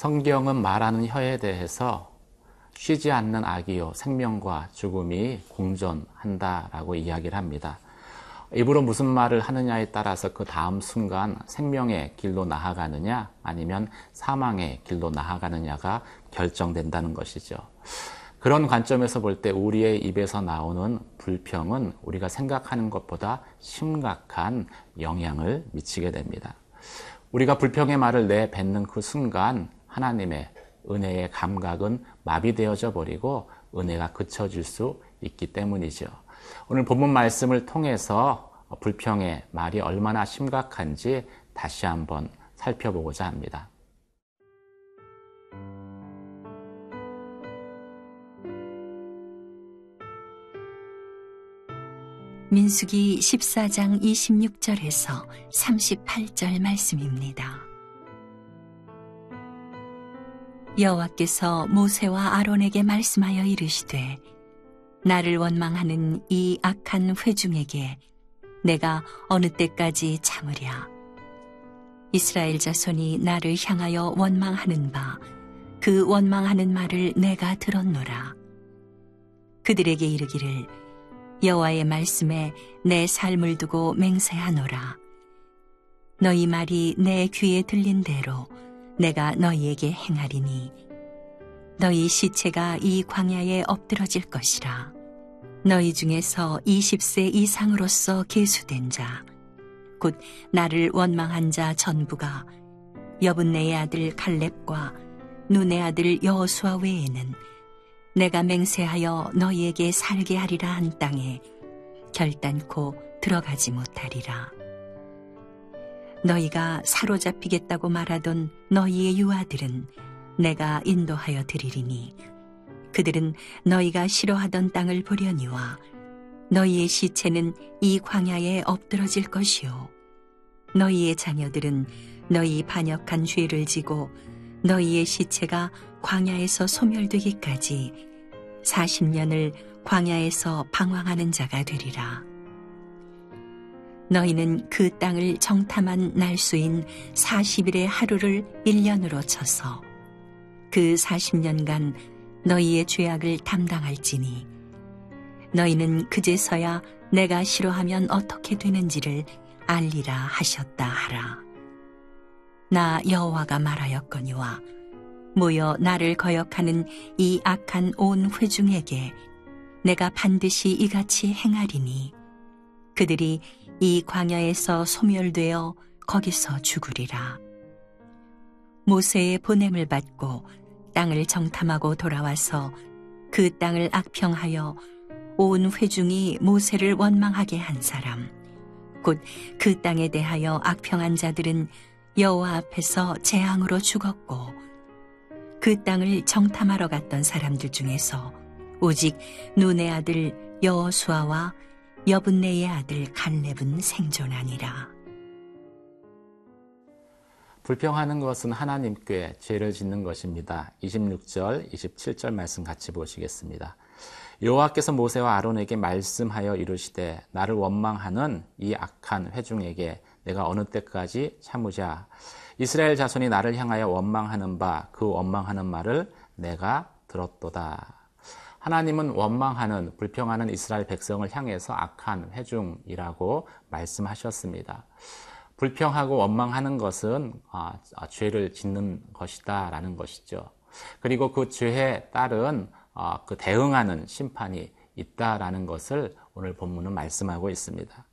성경은 말하는 혀에 대해서 쉬지 않는 악이요 생명과 죽음이 공존한다라고 이야기를 합니다. 입으로 무슨 말을 하느냐에 따라서 그 다음 순간 생명의 길로 나아가느냐 아니면 사망의 길로 나아가느냐가 결정된다는 것이죠. 그런 관점에서 볼 때 우리의 입에서 나오는 불평은 우리가 생각하는 것보다 심각한 영향을 미치게 됩니다. 우리가 불평의 말을 내뱉는 그 순간 하나님의 은혜의 감각은 마비되어져 버리고 은혜가 그쳐질 수 있기 때문이죠. 오늘 본문 말씀을 통해서 불평의 말이 얼마나 심각한지 다시 한번 살펴보고자 합니다. 민수기 14장 26절에서 38절 말씀입니다. 여호와께서 모세와 아론에게 말씀하여 이르시되 나를 원망하는 이 악한 회중에게 내가 어느 때까지 참으랴 이스라엘 자손이 나를 향하여 원망하는 바 그 원망하는 말을 내가 들었노라 그들에게 이르기를 여호와의 말씀에 내 삶을 두고 맹세하노라. 너희 말이 내 귀에 들린 대로 내가 너희에게 행하리니 너희 시체가 이 광야에 엎드러질 것이라. 너희 중에서 20세 이상으로서 계수된 자, 곧 나를 원망한 자 전부가 여분네의 아들 칼렙과 눈의 아들 여호수아 외에는 내가 맹세하여 너희에게 살게 하리라 한 땅에 결단코 들어가지 못하리라. 너희가 사로잡히겠다고 말하던 너희의 유아들은 내가 인도하여 드리리니 그들은 너희가 싫어하던 땅을 보려니와 너희의 시체는 이 광야에 엎드러질 것이요 너희의 자녀들은 너희 반역한 죄를 지고 너희의 시체가 광야에서 소멸되기까지 40년을 광야에서 방황하는 자가 되리라. 너희는 그 땅을 정탐한 날수인 40일의 하루를 1년으로 쳐서 그 40년간 너희의 죄악을 담당할지니 너희는 그제서야 내가 싫어하면 어떻게 되는지를 알리라 하셨다 하라. 나 여호와가 말하였거니와 모여 나를 거역하는 이 악한 온 회중에게 내가 반드시 이같이 행하리니 그들이 이 광야에서 소멸되어 거기서 죽으리라. 모세의 보냄을 받고 땅을 정탐하고 돌아와서 그 땅을 악평하여 온 회중이 모세를 원망하게 한 사람, 곧 그 땅에 대하여 악평한 자들은 여호와 앞에서 재앙으로 죽었고 그 땅을 정탐하러 갔던 사람들 중에서 오직 눈의 아들 여호수아와 여분네의 아들 갈렙은 생존하니라. 불평하는 것은 하나님께 죄를 짓는 것입니다. 26절, 27절 말씀 같이 보시겠습니다. 여호와께서 모세와 아론에게 말씀하여 이르시되 나를 원망하는 이 악한 회중에게 내가 어느 때까지 참으자 이스라엘 자손이 나를 향하여 원망하는 바 그 원망하는 말을 내가 들었도다. 하나님은 원망하는 불평하는 이스라엘 백성을 향해서 악한 회중이라고 말씀하셨습니다. 불평하고 원망하는 것은 아, 아, 죄를 짓는 것이다라는 것이죠. 그리고 그 죄에 따른 아, 그 대응하는 심판이 있다라는 것을 오늘 본문은 말씀하고 있습니다.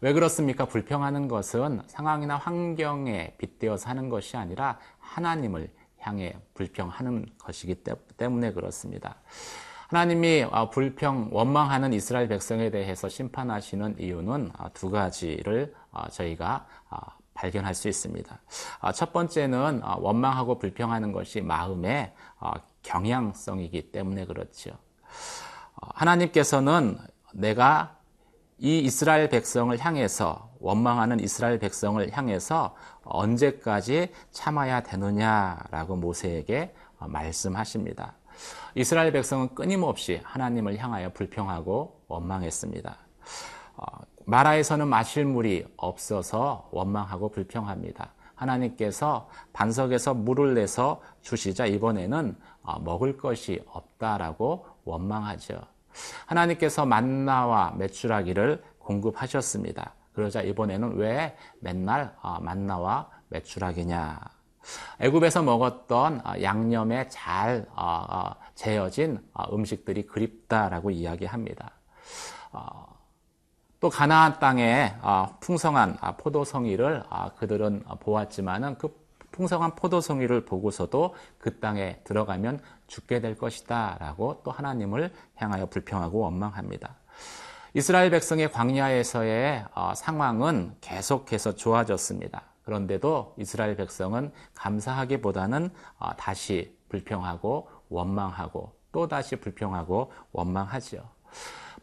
왜 그렇습니까? 불평하는 것은 상황이나 환경에 빗대어서 하는 것이 아니라 하나님을 향해 불평하는 것이기 때문에 그렇습니다. 하나님이 어, 불평, 원망하는 이스라엘 백성에 대해서 심판하시는 이유는 어, 두 가지를 어, 저희가 발견할 수 있습니다. 첫 번째는 원망하고 불평하는 것이 마음의 경향성이기 때문에 그렇죠. 하나님께서는 내가 이 이스라엘 백성을 향해서 원망하는 이스라엘 백성을 향해서 언제까지 참아야 되느냐라고 모세에게 말씀하십니다. 이스라엘 백성은 끊임없이 하나님을 향하여 불평하고 원망했습니다. 마라에서는 마실 물이 없어서 원망하고 불평합니다. 하나님께서 반석에서 물을 내서 주시자 이번에는 어, 먹을 것이 없다라고 원망하죠. 하나님께서 만나와 메추라기를 공급하셨습니다. 그러자 이번에는 왜 맨날 어, 만나와 메추라기냐? 애굽에서 먹었던 어, 양념에 잘 재어진 음식들이 그립다라고 이야기합니다. 또 가나안 땅에 풍성한 포도송이를 그들은 보았지만은 그 풍성한 포도송이를 보고서도 그 땅에 들어가면 죽게 될 것이다 라고 또 하나님을 향하여 불평하고 원망합니다. 이스라엘 백성의 광야에서의 어, 상황은 계속해서 좋아졌습니다. 그런데도 이스라엘 백성은 감사하기보다는 어, 다시 불평하고 원망하고 또 다시 불평하고 원망하지요.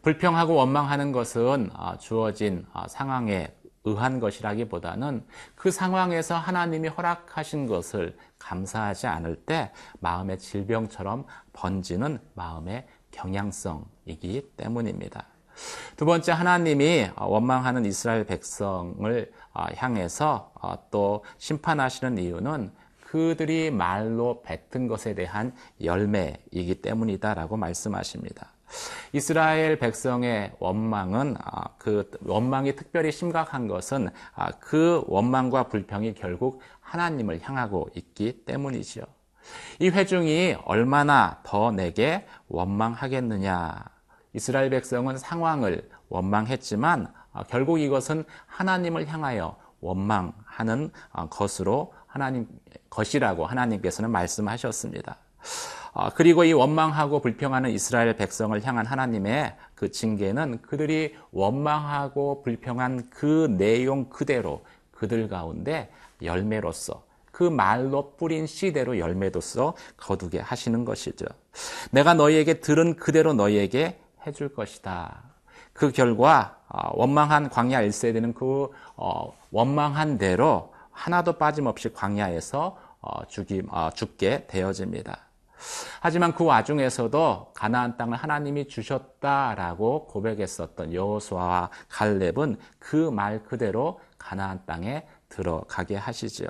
불평하고 원망하는 것은 어, 주어진 상황에 의한 것이라기보다는 그 상황에서 하나님이 허락하신 것을 감사하지 않을 때 마음의 질병처럼 번지는 마음의 경향성이기 때문입니다. 두 번째 하나님이 원망하는 이스라엘 백성을 어, 향해서 어, 또 심판하시는 이유는 그들이 말로 뱉은 것에 대한 열매이기 때문이다라고 말씀하십니다. 이스라엘 백성의 원망은 아, 그 원망이 특별히 심각한 것은 아, 그 원망과 불평이 결국 하나님을 향하고 있기 때문이지요. 이 회중이 얼마나 더 내게 원망하겠느냐. 이스라엘 백성은 상황을 원망했지만 아, 결국 이것은 하나님을 향하여 원망하는 것으로 하나님 것이라고 하나님께서는 말씀하셨습니다. 어, 그리고 이 원망하고 불평하는 이스라엘 백성을 향한 하나님의 그 징계는 그들이 원망하고 불평한 그 내용 그대로 그들 가운데 열매로서 그 말로 뿌린 씨대로 열매로서 거두게 하시는 것이죠. 내가 너희에게 들은 그대로 너희에게 해줄 것이다. 그 결과 어, 원망한 광야 1세대는 그 어, 원망한 대로 하나도 빠짐없이 광야에서 죽게 되어집니다. 하지만 그 와중에서도 가나안 땅을 하나님이 주셨다라고 고백했었던 여호수아와 갈렙은 그 말 그대로 가나안 땅에 들어가게 하시지요.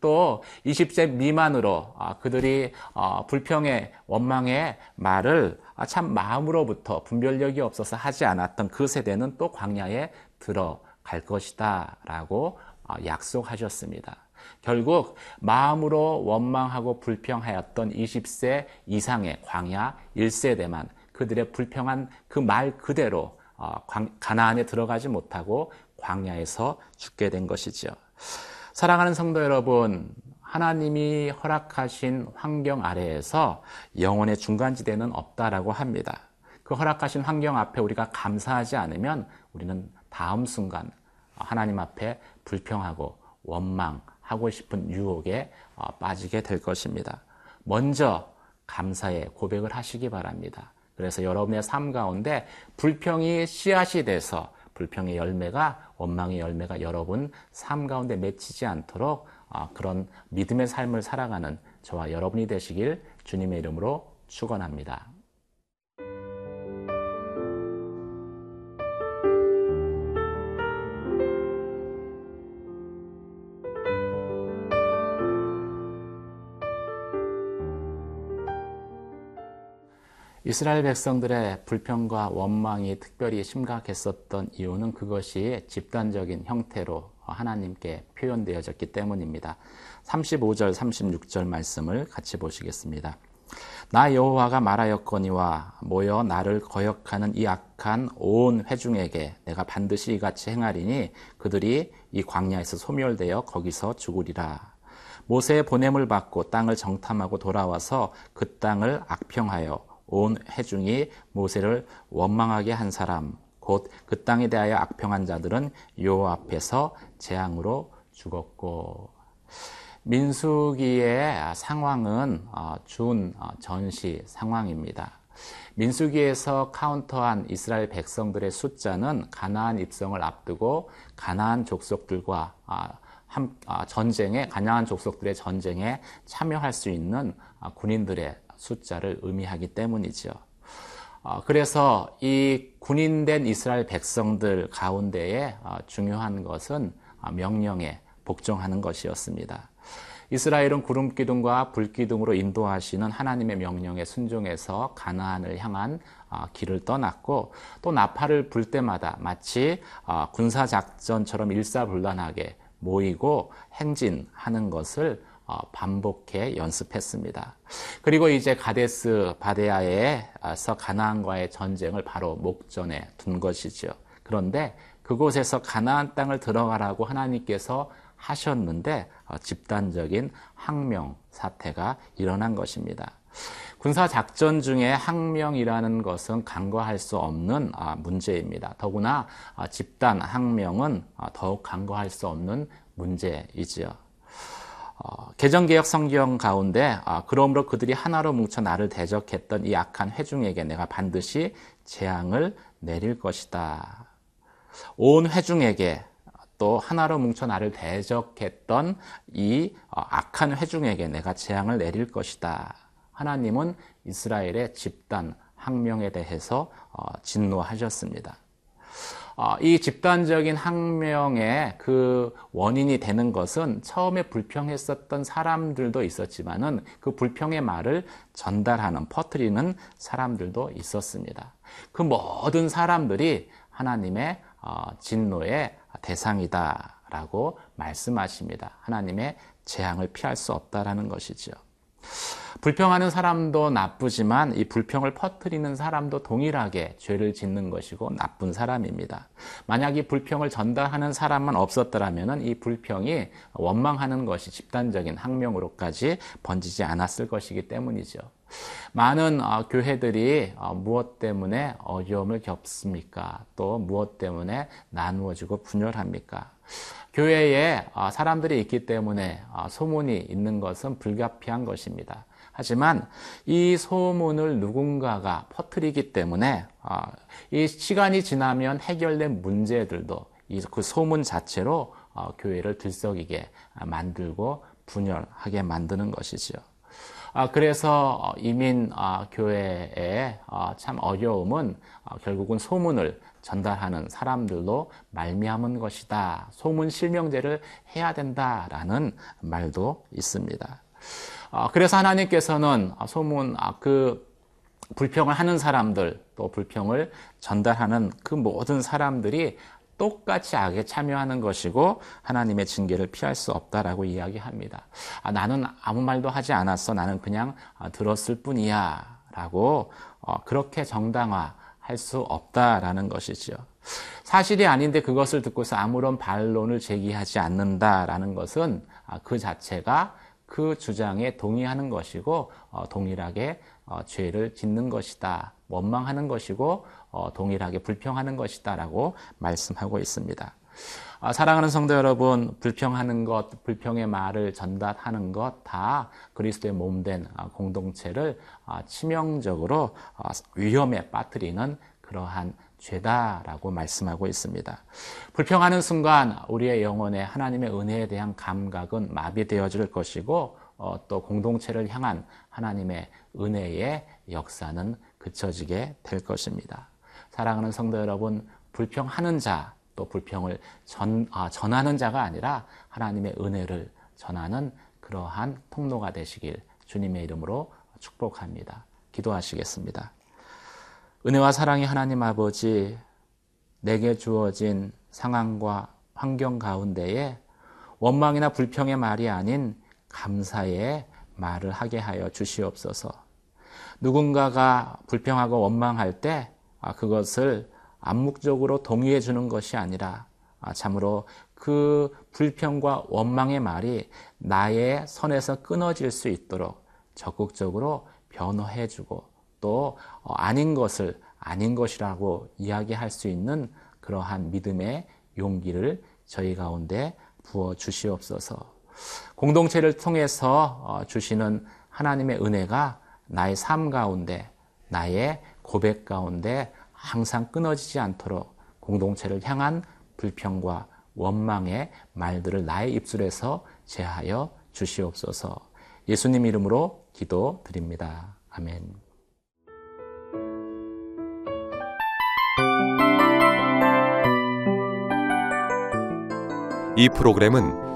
또 20세 미만으로 아, 그들이 어, 불평의 원망의 말을 아, 참 마음으로부터 분별력이 없어서 하지 않았던 그 세대는 또 광야에 들어갈 것이다 라고 어, 약속하셨습니다. 결국 마음으로 원망하고 불평하였던 20세 이상의 광야 1세대만 그들의 불평한 그 말 그대로 어, 가나안에 들어가지 못하고 광야에서 죽게 된 것이지요. 사랑하는 성도 여러분, 하나님이 허락하신 환경 아래에서 영혼의 중간지대는 없다라고 합니다. 그 허락하신 환경 앞에 우리가 감사하지 않으면 우리는 다음 순간 하나님 앞에 불평하고 원망, 하고 싶은 유혹에 어, 빠지게 될 것입니다. 먼저 감사의 고백을 하시기 바랍니다. 그래서 여러분의 삶 가운데 불평이 씨앗이 돼서 불평의 열매가 원망의 열매가 여러분 삶 가운데 맺히지 않도록 어, 그런 믿음의 삶을 살아가는 저와 여러분이 되시길 주님의 이름으로 축원합니다. 이스라엘 백성들의 불평과 원망이 특별히 심각했었던 이유는 그것이 집단적인 형태로 하나님께 표현되어졌기 때문입니다. 35절, 36절 말씀을 같이 보시겠습니다. 나 여호와가 말하였거니와 모여 나를 거역하는 이 악한 온 회중에게 내가 반드시 이같이 행하리니 그들이 이 광야에서 소멸되어 거기서 죽으리라. 모세의 보냄을 받고 땅을 정탐하고 돌아와서 그 땅을 악평하여 온 회중이 모세를 원망하게 한 사람 곧 그 땅에 대하여 악평한 자들은 요 앞에서 재앙으로 죽었고 민수기의 상황은 어, 준 어, 전시 상황입니다. 민수기에서 카운터한 이스라엘 백성들의 숫자는 가나안 입성을 앞두고 가나안 족속들과 아, 아, 전쟁에 가나안 족속들의 전쟁에 참여할 수 있는 아, 군인들의 숫자를 의미하기 때문이죠. 어, 그래서 이 군인된 이스라엘 백성들 가운데에 어, 중요한 것은 어, 명령의 복종하는 것이었습니다. 이스라엘은 구름 기둥과 불 기둥으로 인도하시는 하나님의 명령에 순종해서 가나안을 향한 아, 길을 떠났고 또 나팔을 불 때마다 마치 아, 군사 작전처럼 일사불란하게 모이고 행진하는 것을 어, 반복해 연습했습니다. 그리고 이제 가데스 바데아에서 가나안과의 전쟁을 바로 목전에 둔 것이죠. 그런데 그곳에서 가나안 땅을 들어가라고 하나님께서 하셨는데 어, 집단적인 항명 사태가 일어난 것입니다. 군사 작전 중에 항명이라는 것은 간과할 수 없는 아, 문제입니다. 더구나 아, 집단 항명은 아, 더욱 간과할 수 없는 문제이지요. 어, 개정개혁 성경 가운데 그러므로 그들이 하나로 뭉쳐 나를 대적했던 이 악한 회중에게 내가 반드시 재앙을 내릴 것이다. 온 회중에게 또 하나로 뭉쳐 나를 대적했던 이 어, 악한 회중에게 내가 재앙을 내릴 것이다. 하나님은 이스라엘의 집단 항명에 대해서 어, 진노하셨습니다. 어, 이 집단적인 항명의 그 원인이 되는 것은 처음에 불평했었던 사람들도 있었지만은 그 불평의 말을 전달하는 퍼뜨리는 사람들도 있었습니다. 그 모든 사람들이 하나님의 진노의 대상이다라고 말씀하십니다. 하나님의 재앙을 피할 수 없다라는 것이죠. 불평하는 사람도 나쁘지만 이 불평을 퍼뜨리는 사람도 동일하게 죄를 짓는 것이고 나쁜 사람입니다. 만약 이 불평을 전달하는 사람만 없었더라면 이 불평이 원망하는 것이 집단적인 학명으로까지 번지지 않았을 것이기 때문이죠. 많은 어, 교회들이 어, 무엇 때문에 어려움을 겪습니까? 또 무엇 때문에 나누어지고 분열합니까? 교회에 어, 사람들이 있기 때문에 소문이 있는 것은 불가피한 것입니다. 하지만 이 소문을 누군가가 퍼뜨리기 때문에 이 시간이 지나면 해결된 문제들도 그 소문 자체로 교회를 들썩이게 만들고 분열하게 만드는 것이지요. 아, 그래서 어, 이민 아, 교회의 어, 참 어려움은 어, 결국은 소문을 전달하는 사람들로 말미암은 것이다. 소문 실명제를 해야 된다라는 말도 있습니다. 그래서 하나님께서는 소문 그 불평을 하는 사람들 또 불평을 전달하는 그 모든 사람들이 똑같이 악에 참여하는 것이고 하나님의 징계를 피할 수 없다라고 이야기합니다. 아, 나는 아무 말도 하지 않았어. 나는 그냥 아, 들었을 뿐이야. 라고 어, 그렇게 정당화할 수 없다라는 것이죠. 사실이 아닌데 그것을 듣고서 아무런 반론을 제기하지 않는다라는 것은 아, 그 자체가 그 주장에 동의하는 것이고 어, 동일하게 어, 죄를 짓는 것이다. 원망하는 것이고 어, 동일하게 불평하는 것이다라고 말씀하고 있습니다. 아, 사랑하는 성도 여러분, 불평하는 것, 불평의 말을 전달하는 것 다 그리스도의 몸된 아, 공동체를 아, 치명적으로 위험에 빠뜨리는 그러한 죄다라고 말씀하고 있습니다. 불평하는 순간 우리의 영혼에 하나님의 은혜에 대한 감각은 마비되어질 것이고 어, 또 공동체를 향한 하나님의 은혜의 역사는 그쳐지게 될 것입니다. 사랑하는 성도 여러분, 불평하는 자, 또 불평을 전, 아, 전하는 자가 아니라 하나님의 은혜를 전하는 그러한 통로가 되시길 주님의 이름으로 축복합니다. 기도하시겠습니다. 은혜와 사랑의 하나님 아버지, 내게 주어진 상황과 환경 가운데에 원망이나 불평의 말이 아닌 감사의 말을 하게 하여 주시옵소서. 누군가가 불평하고 원망할 때 아, 그것을 암묵적으로 동의해 주는 것이 아니라 아, 참으로 그 불평과 원망의 말이 나의 선에서 끊어질 수 있도록 적극적으로 변호해 주고 또 어, 아닌 것을 아닌 것이라고 이야기할 수 있는 그러한 믿음의 용기를 저희 가운데 부어 주시옵소서. 공동체를 통해서 어, 주시는 하나님의 은혜가 나의 삶 가운데, 나의 고백 가운데 항상 끊어지지 않도록 공동체를 향한 불평과 원망의 말들을 나의 입술에서 제하여 주시옵소서. 예수님 이름으로 기도 드립니다. 아멘. 이 프로그램은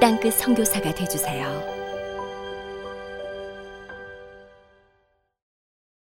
땅끝 선교사가 되주세요.